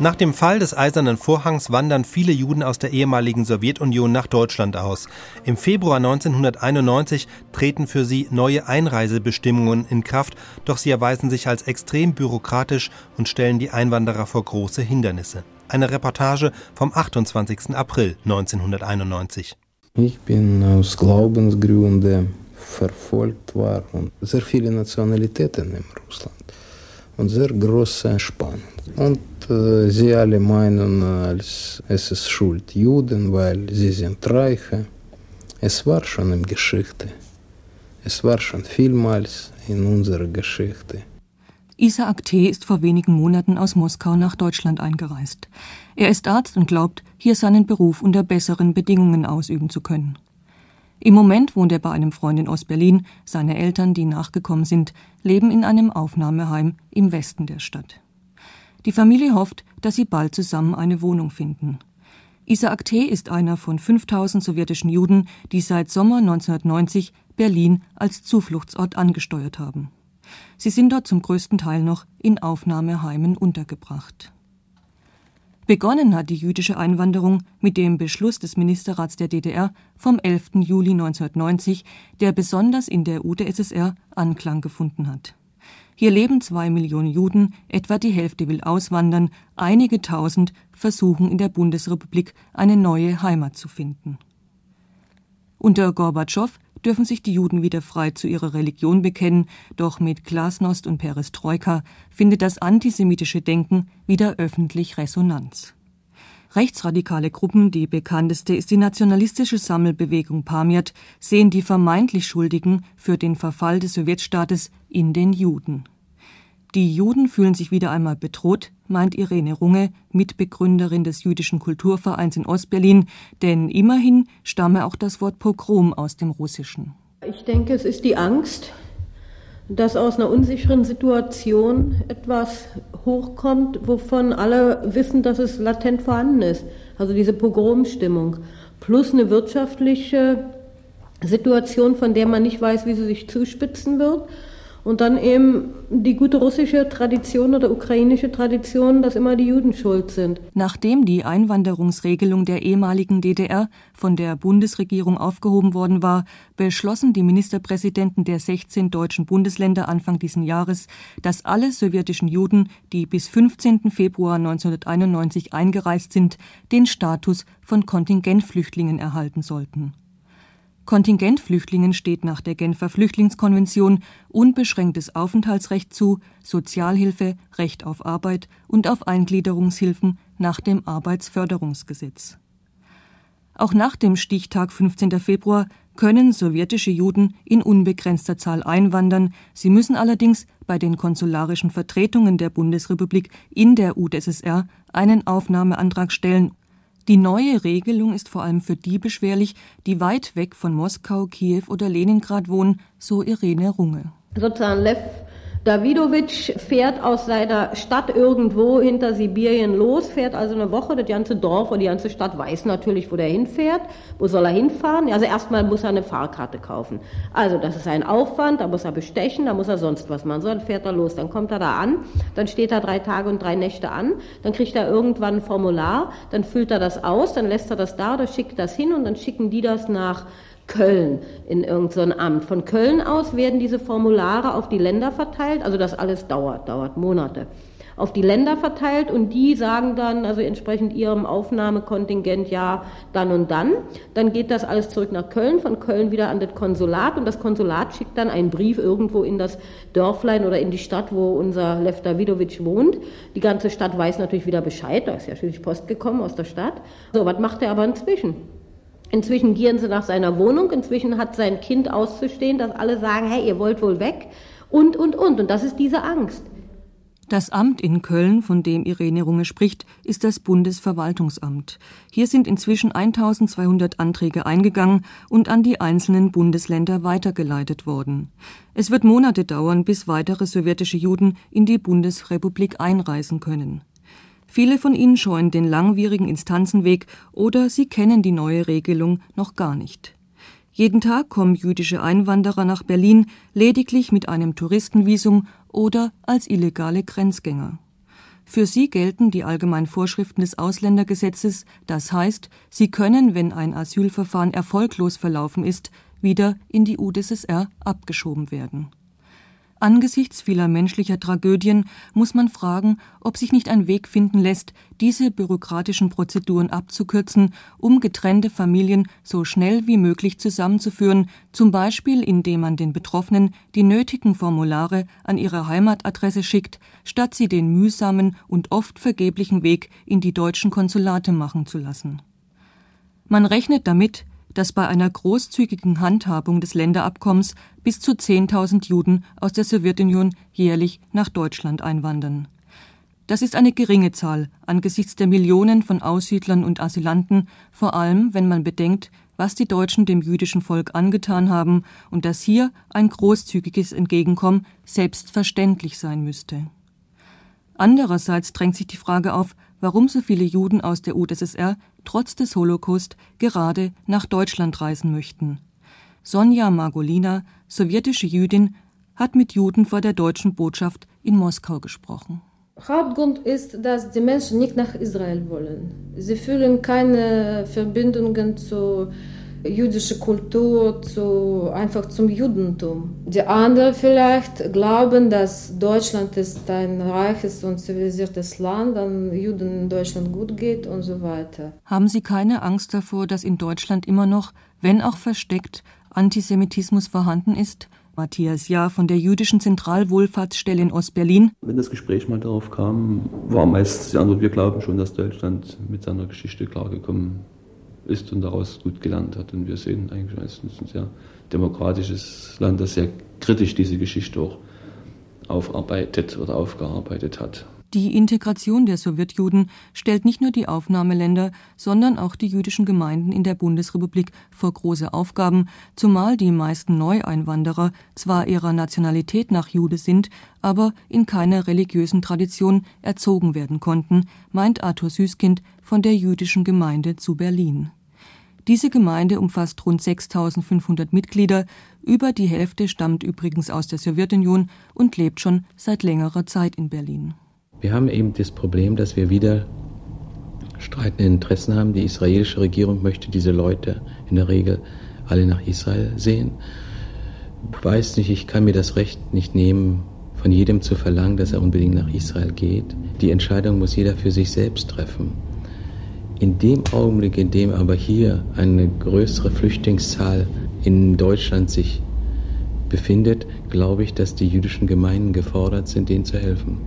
Nach dem Fall des Eisernen Vorhangs wandern viele Juden aus der ehemaligen Sowjetunion nach Deutschland aus. Im Februar 1991 treten für sie neue Einreisebestimmungen in Kraft, doch sie erweisen sich als extrem bürokratisch und stellen die Einwanderer vor große Hindernisse. Eine Reportage vom 28. April 1991. Ich bin aus Glaubensgründen verfolgt worden. Sehr viele Nationalitäten in Russland und sehr große Spannung. Und sie alle meinen, als es ist Schuld Juden, weil sie sind Reiche. Es war schon in Geschichte. Es war schon vielmals in unserer Geschichte. Isaac T. ist vor wenigen Monaten aus Moskau nach Deutschland eingereist. Er ist Arzt und glaubt, hier seinen Beruf unter besseren Bedingungen ausüben zu können. Im Moment wohnt er bei einem Freund in Ostberlin. Seine Eltern, die nachgekommen sind, leben in einem Aufnahmeheim im Westen der Stadt. Die Familie hofft, dass sie bald zusammen eine Wohnung finden. Isaac T. ist einer von 5000 sowjetischen Juden, die seit Sommer 1990 Berlin als Zufluchtsort angesteuert haben. Sie sind dort zum größten Teil noch in Aufnahmeheimen untergebracht. Begonnen hat die jüdische Einwanderung mit dem Beschluss des Ministerrats der DDR vom 11. Juli 1990, der besonders in der UdSSR Anklang gefunden hat. Hier leben zwei Millionen Juden, etwa die Hälfte will auswandern, einige tausend versuchen in der Bundesrepublik eine neue Heimat zu finden. Unter Gorbatschow dürfen sich die Juden wieder frei zu ihrer Religion bekennen, doch mit Glasnost und Perestroika findet das antisemitische Denken wieder öffentlich Resonanz. Rechtsradikale Gruppen, die bekannteste ist die nationalistische Sammelbewegung Pamjat, sehen die vermeintlich Schuldigen für den Verfall des Sowjetstaates in den Juden. Die Juden fühlen sich wieder einmal bedroht, meint Irene Runge, Mitbegründerin des jüdischen Kulturvereins in Ostberlin, denn immerhin stamme auch das Wort Pogrom aus dem Russischen. Ich denke, es ist die Angst, dass aus einer unsicheren Situation etwas hochkommt, wovon alle wissen, dass es latent vorhanden ist. Also diese Pogromstimmung. Plus eine wirtschaftliche Situation, von der man nicht weiß, wie sie sich zuspitzen wird. Und dann eben die gute russische Tradition oder ukrainische Tradition, dass immer die Juden schuld sind. Nachdem die Einwanderungsregelung der ehemaligen DDR von der Bundesregierung aufgehoben worden war, beschlossen die Ministerpräsidenten der 16 deutschen Bundesländer Anfang diesen Jahres, dass alle sowjetischen Juden, die bis 15. Februar 1991 eingereist sind, den Status von Kontingentflüchtlingen erhalten sollten. Kontingentflüchtlingen steht nach der Genfer Flüchtlingskonvention unbeschränktes Aufenthaltsrecht zu, Sozialhilfe, Recht auf Arbeit und auf Eingliederungshilfen nach dem Arbeitsförderungsgesetz. Auch nach dem Stichtag 15. Februar können sowjetische Juden in unbegrenzter Zahl einwandern, sie müssen allerdings bei den konsularischen Vertretungen der Bundesrepublik in der UdSSR einen Aufnahmeantrag stellen die neue Regelung ist vor allem für die beschwerlich, die weit weg von Moskau, Kiew oder Leningrad wohnen, so Irene Runge. Sozusagen Lev Davidowitsch fährt aus seiner Stadt irgendwo hinter Sibirien los, fährt also eine Woche, das ganze Dorf und die ganze Stadt weiß natürlich, wo der hinfährt. Wo soll er hinfahren? Also erstmal muss er eine Fahrkarte kaufen. Also das ist ein Aufwand, da muss er bestechen, da muss er sonst was machen. So, dann fährt er los, dann kommt er da an, dann steht er drei Tage und drei Nächte an, dann kriegt er irgendwann ein Formular, dann füllt er das aus, dann lässt er das da oder schickt das hin und dann schicken die das nach Köln in irgendein Amt. Von Köln aus werden diese Formulare auf die Länder verteilt, also das alles dauert, dauert Monate. Auf die Länder verteilt und die sagen dann, also entsprechend ihrem Aufnahmekontingent, ja, dann und dann. Dann geht das alles zurück nach Köln, von Köln wieder an das Konsulat und das Konsulat schickt dann einen Brief irgendwo in das Dörflein oder in die Stadt, wo unser Lev Davidowitsch wohnt. Die ganze Stadt weiß natürlich wieder Bescheid, da ist ja schließlich Post gekommen aus der Stadt. So, was macht er aber inzwischen? Inzwischen gieren sie nach seiner Wohnung, inzwischen hat sein Kind auszustehen, dass alle sagen, hey, ihr wollt wohl weg und, und, und. Und das ist diese Angst. Das Amt in Köln, von dem Irene Runge spricht, ist das Bundesverwaltungsamt. Hier sind inzwischen 1200 Anträge eingegangen und an die einzelnen Bundesländer weitergeleitet worden. Es wird Monate dauern, bis weitere sowjetische Juden in die Bundesrepublik einreisen können. Viele von ihnen scheuen den langwierigen Instanzenweg oder sie kennen die neue Regelung noch gar nicht. Jeden Tag kommen jüdische Einwanderer nach Berlin lediglich mit einem Touristenvisum oder als illegale Grenzgänger. Für sie gelten die allgemeinen Vorschriften des Ausländergesetzes, das heißt, sie können, wenn ein Asylverfahren erfolglos verlaufen ist, wieder in die UdSSR abgeschoben werden. Angesichts vieler menschlicher Tragödien muss man fragen, ob sich nicht ein Weg finden lässt, diese bürokratischen Prozeduren abzukürzen, um getrennte Familien so schnell wie möglich zusammenzuführen, zum Beispiel indem man den Betroffenen die nötigen Formulare an ihre Heimatadresse schickt, statt sie den mühsamen und oft vergeblichen Weg in die deutschen Konsulate machen zu lassen. Man rechnet damit, dass bei einer großzügigen Handhabung des Länderabkommens bis zu 10.000 Juden aus der Sowjetunion jährlich nach Deutschland einwandern. Das ist eine geringe Zahl angesichts der Millionen von Aussiedlern und Asylanten, vor allem wenn man bedenkt, was die Deutschen dem jüdischen Volk angetan haben und dass hier ein großzügiges Entgegenkommen selbstverständlich sein müsste. Andererseits drängt sich die Frage auf, warum so viele Juden aus der UdSSR trotz des Holocaust gerade nach Deutschland reisen möchten. Sonja Margolina, sowjetische Jüdin, hat mit Juden vor der deutschen Botschaft in Moskau gesprochen. Hauptgrund ist, dass die Menschen nicht nach Israel wollen. Sie fühlen keine Verbindungen zu jüdische Kultur zu, einfach zum Judentum. Die anderen vielleicht glauben, dass Deutschland ist ein reiches und zivilisiertes Land, dann Juden in Deutschland gut geht und so weiter. Haben Sie keine Angst davor, dass in Deutschland immer noch, wenn auch versteckt, Antisemitismus vorhanden ist? Matthias Jahr von der Jüdischen Zentralwohlfahrtsstelle in Ostberlin. Wenn das Gespräch mal darauf kam, war meist die Antwort, wir glauben schon, dass Deutschland mit seiner Geschichte klargekommen ist und daraus gut gelernt hat. Und wir sehen eigentlich meistens ein sehr demokratisches Land, das sehr kritisch diese Geschichte auch aufarbeitet oder aufgearbeitet hat. Die Integration der Sowjetjuden stellt nicht nur die Aufnahmeländer, sondern auch die jüdischen Gemeinden in der Bundesrepublik vor große Aufgaben, zumal die meisten Neueinwanderer zwar ihrer Nationalität nach Jude sind, aber in keiner religiösen Tradition erzogen werden konnten, meint Arthur Süßkind von der jüdischen Gemeinde zu Berlin. Diese Gemeinde umfasst rund 6500 Mitglieder, über die Hälfte stammt übrigens aus der Sowjetunion und lebt schon seit längerer Zeit in Berlin. Wir haben eben das Problem, dass wir wieder streitende Interessen haben. Die israelische Regierung möchte diese Leute in der Regel alle nach Israel sehen. Ich weiß nicht, ich kann mir das Recht nicht nehmen, von jedem zu verlangen, dass er unbedingt nach Israel geht. Die Entscheidung muss jeder für sich selbst treffen. In dem Augenblick, in dem aber hier eine größere Flüchtlingszahl in Deutschland sich befindet, glaube ich, dass die jüdischen Gemeinden gefordert sind, denen zu helfen.